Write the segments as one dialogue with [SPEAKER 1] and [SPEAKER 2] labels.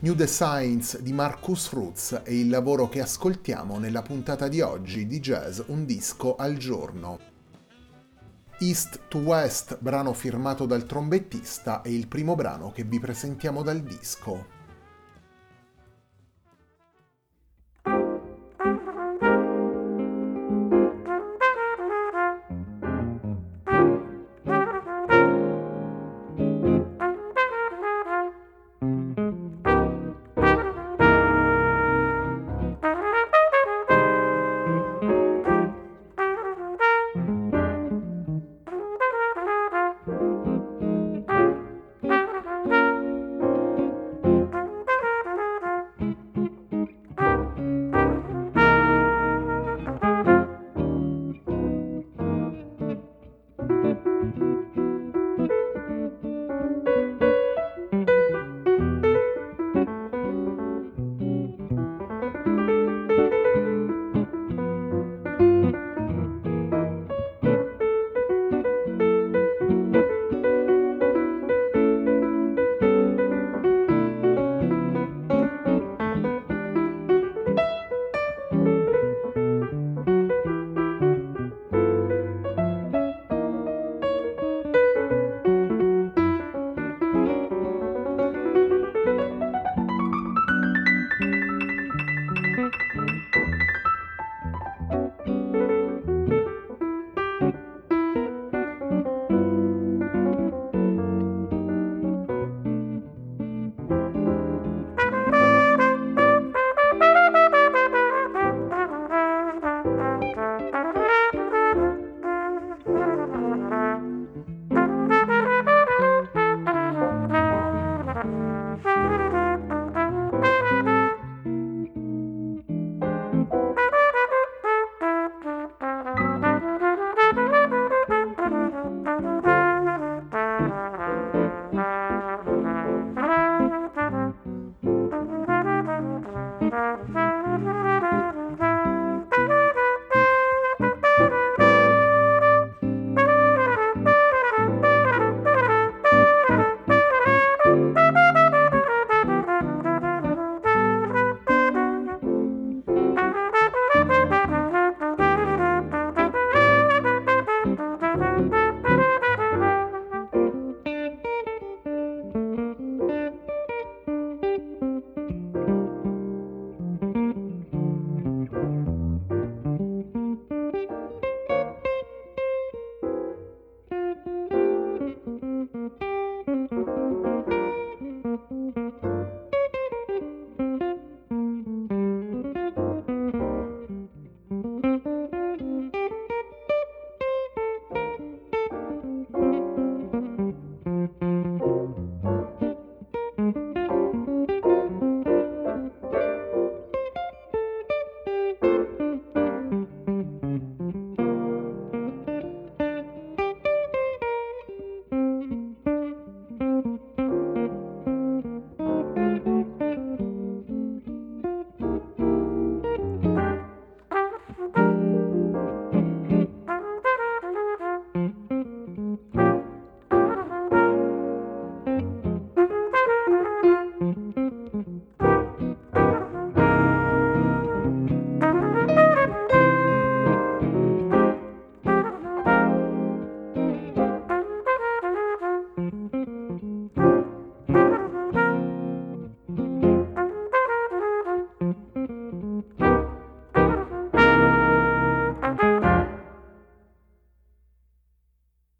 [SPEAKER 1] New Designs di Marcus Frutz è il lavoro che ascoltiamo nella puntata di oggi di Jazz Un disco al giorno. East to West, brano firmato dal trombettista, è il primo brano che vi presentiamo dal disco.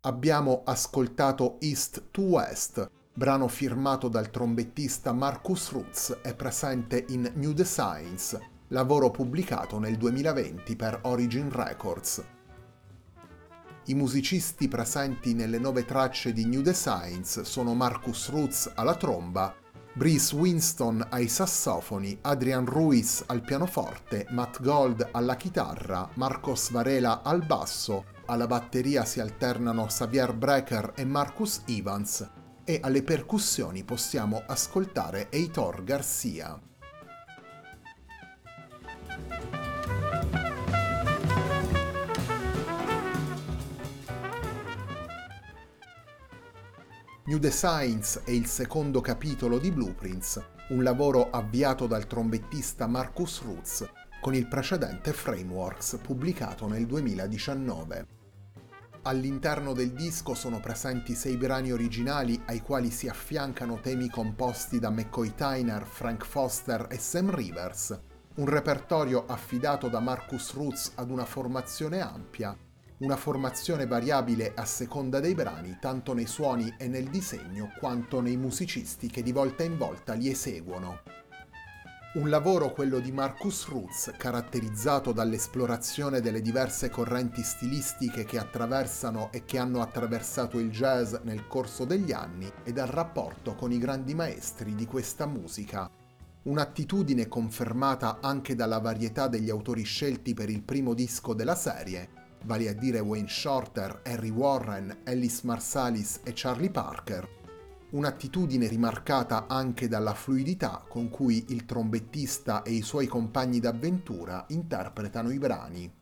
[SPEAKER 1] Abbiamo ascoltato East to West, brano firmato dal trombettista Marcus Roots e presente in New Designs, lavoro pubblicato nel 2020 per Origin Records. I musicisti presenti nelle nove tracce di New Designs sono Marcus Roots alla tromba, Brice Winston ai sassofoni, Adrian Ruiz al pianoforte, Matt Gold alla chitarra, Marcos Varela al basso, alla batteria si alternano Xavier Brecker e Marcus Evans e alle percussioni possiamo ascoltare Heitor Garcia. New Designs è il secondo capitolo di Blueprints, un lavoro avviato dal trombettista Marcus Roots con il precedente Frameworks pubblicato nel 2019. All'interno del disco sono presenti sei brani originali ai quali si affiancano temi composti da McCoy Tyner, Frank Foster e Sam Rivers, un repertorio affidato da Marcus Roots ad una formazione ampia, una formazione variabile a seconda dei brani tanto nei suoni e nel disegno quanto nei musicisti che di volta in volta li eseguono. Un lavoro, quello di Marcus Roots, caratterizzato dall'esplorazione delle diverse correnti stilistiche che attraversano e che hanno attraversato il jazz nel corso degli anni e dal rapporto con i grandi maestri di questa musica. Un'attitudine confermata anche dalla varietà degli autori scelti per il primo disco della serie, vale a dire Wayne Shorter, Harry Warren, Ellis Marsalis e Charlie Parker, un'attitudine rimarcata anche dalla fluidità con cui il trombettista e i suoi compagni d'avventura interpretano i brani.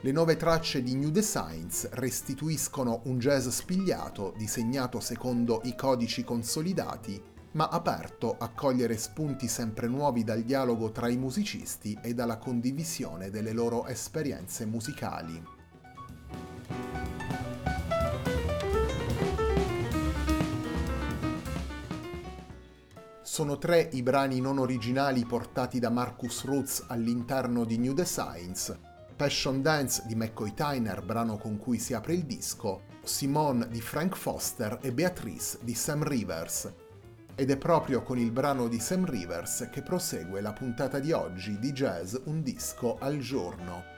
[SPEAKER 1] Le nuove tracce di New Designs restituiscono un jazz spigliato, disegnato secondo i codici consolidati, ma aperto a cogliere spunti sempre nuovi dal dialogo tra i musicisti e dalla condivisione delle loro esperienze musicali. Sono tre i brani non originali portati da Marcus Roots all'interno di New Designs. Passion Dance di McCoy Tyner, brano con cui si apre il disco, Simone di Frank Foster e Beatrice di Sam Rivers. Ed è proprio con il brano di Sam Rivers che prosegue la puntata di oggi di Jazz Un disco al giorno.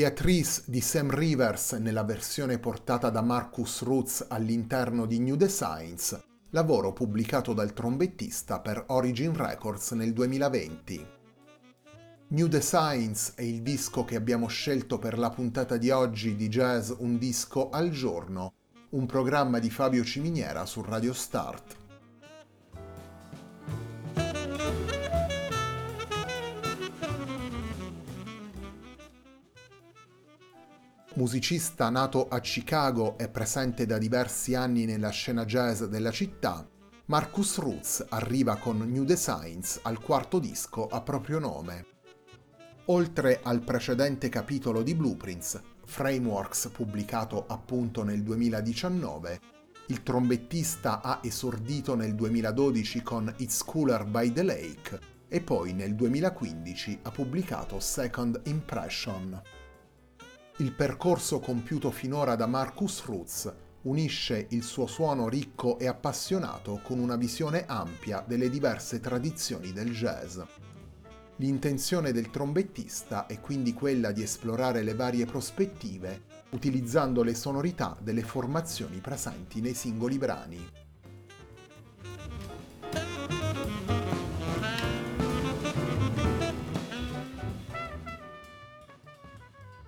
[SPEAKER 1] Beatrice di Sam Rivers nella versione portata da Marcus Roots all'interno di New Designs, lavoro pubblicato dal trombettista per Origin Records nel 2020. New Designs è il disco che abbiamo scelto per la puntata di oggi di Jazz Un disco al giorno, un programma di Fabio Ciminiera su Radio Start. Musicista nato a Chicago e presente da diversi anni nella scena jazz della città, Marcus Roots arriva con New Designs al quarto disco a proprio nome. Oltre al precedente capitolo di Blueprints, Frameworks pubblicato appunto nel 2019, il trombettista ha esordito nel 2012 con It's Cooler by the Lake e poi nel 2015 ha pubblicato Second Impression. Il percorso compiuto finora da Marcus Roots unisce il suo suono ricco e appassionato con una visione ampia delle diverse tradizioni del jazz. L'intenzione del trombettista è quindi quella di esplorare le varie prospettive utilizzando le sonorità delle formazioni presenti nei singoli brani.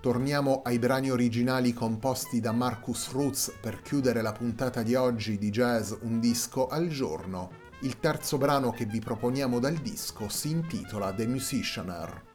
[SPEAKER 1] Torniamo ai brani originali composti da Marcus Roots per chiudere la puntata di oggi di Jazz Un disco al giorno. Il terzo brano che vi proponiamo dal disco si intitola The Musicianer.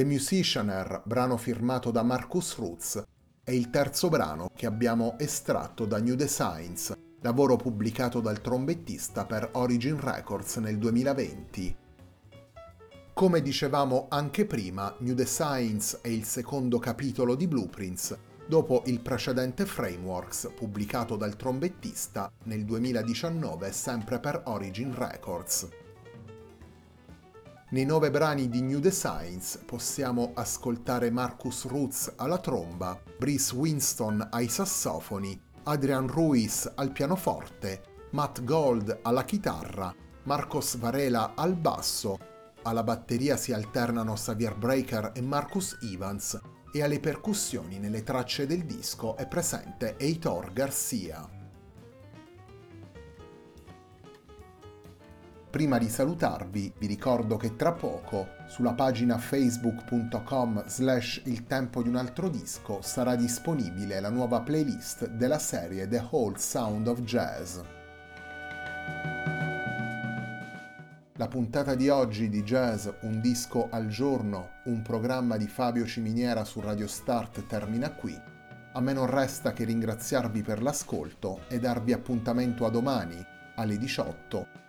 [SPEAKER 1] The Musicianer, brano firmato da Marcus Roots, è il terzo brano che abbiamo estratto da New Designs, lavoro pubblicato dal trombettista per Origin Records nel 2020. Come dicevamo anche prima, New Designs è il secondo capitolo di Blueprints, dopo il precedente Frameworks pubblicato dal trombettista nel 2019 sempre per Origin Records. Nei nove brani di New Designs possiamo ascoltare Marcus Roots alla tromba, Brice Winston ai sassofoni, Adrian Ruiz al pianoforte, Matt Gold alla chitarra, Marcos Varela al basso, alla batteria si alternano Xavier Breaker e Marcus Evans e alle percussioni nelle tracce del disco è presente Heitor Garcia. Prima di salutarvi vi ricordo che tra poco sulla pagina facebook.com slash il tempo di un altro disco sarà disponibile la nuova playlist della serie The Whole Sound of Jazz. La puntata di oggi di Jazz Un disco al giorno, un programma di Fabio Ciminiera su Radio Start termina qui. A me non resta che ringraziarvi per l'ascolto e darvi appuntamento a domani alle 18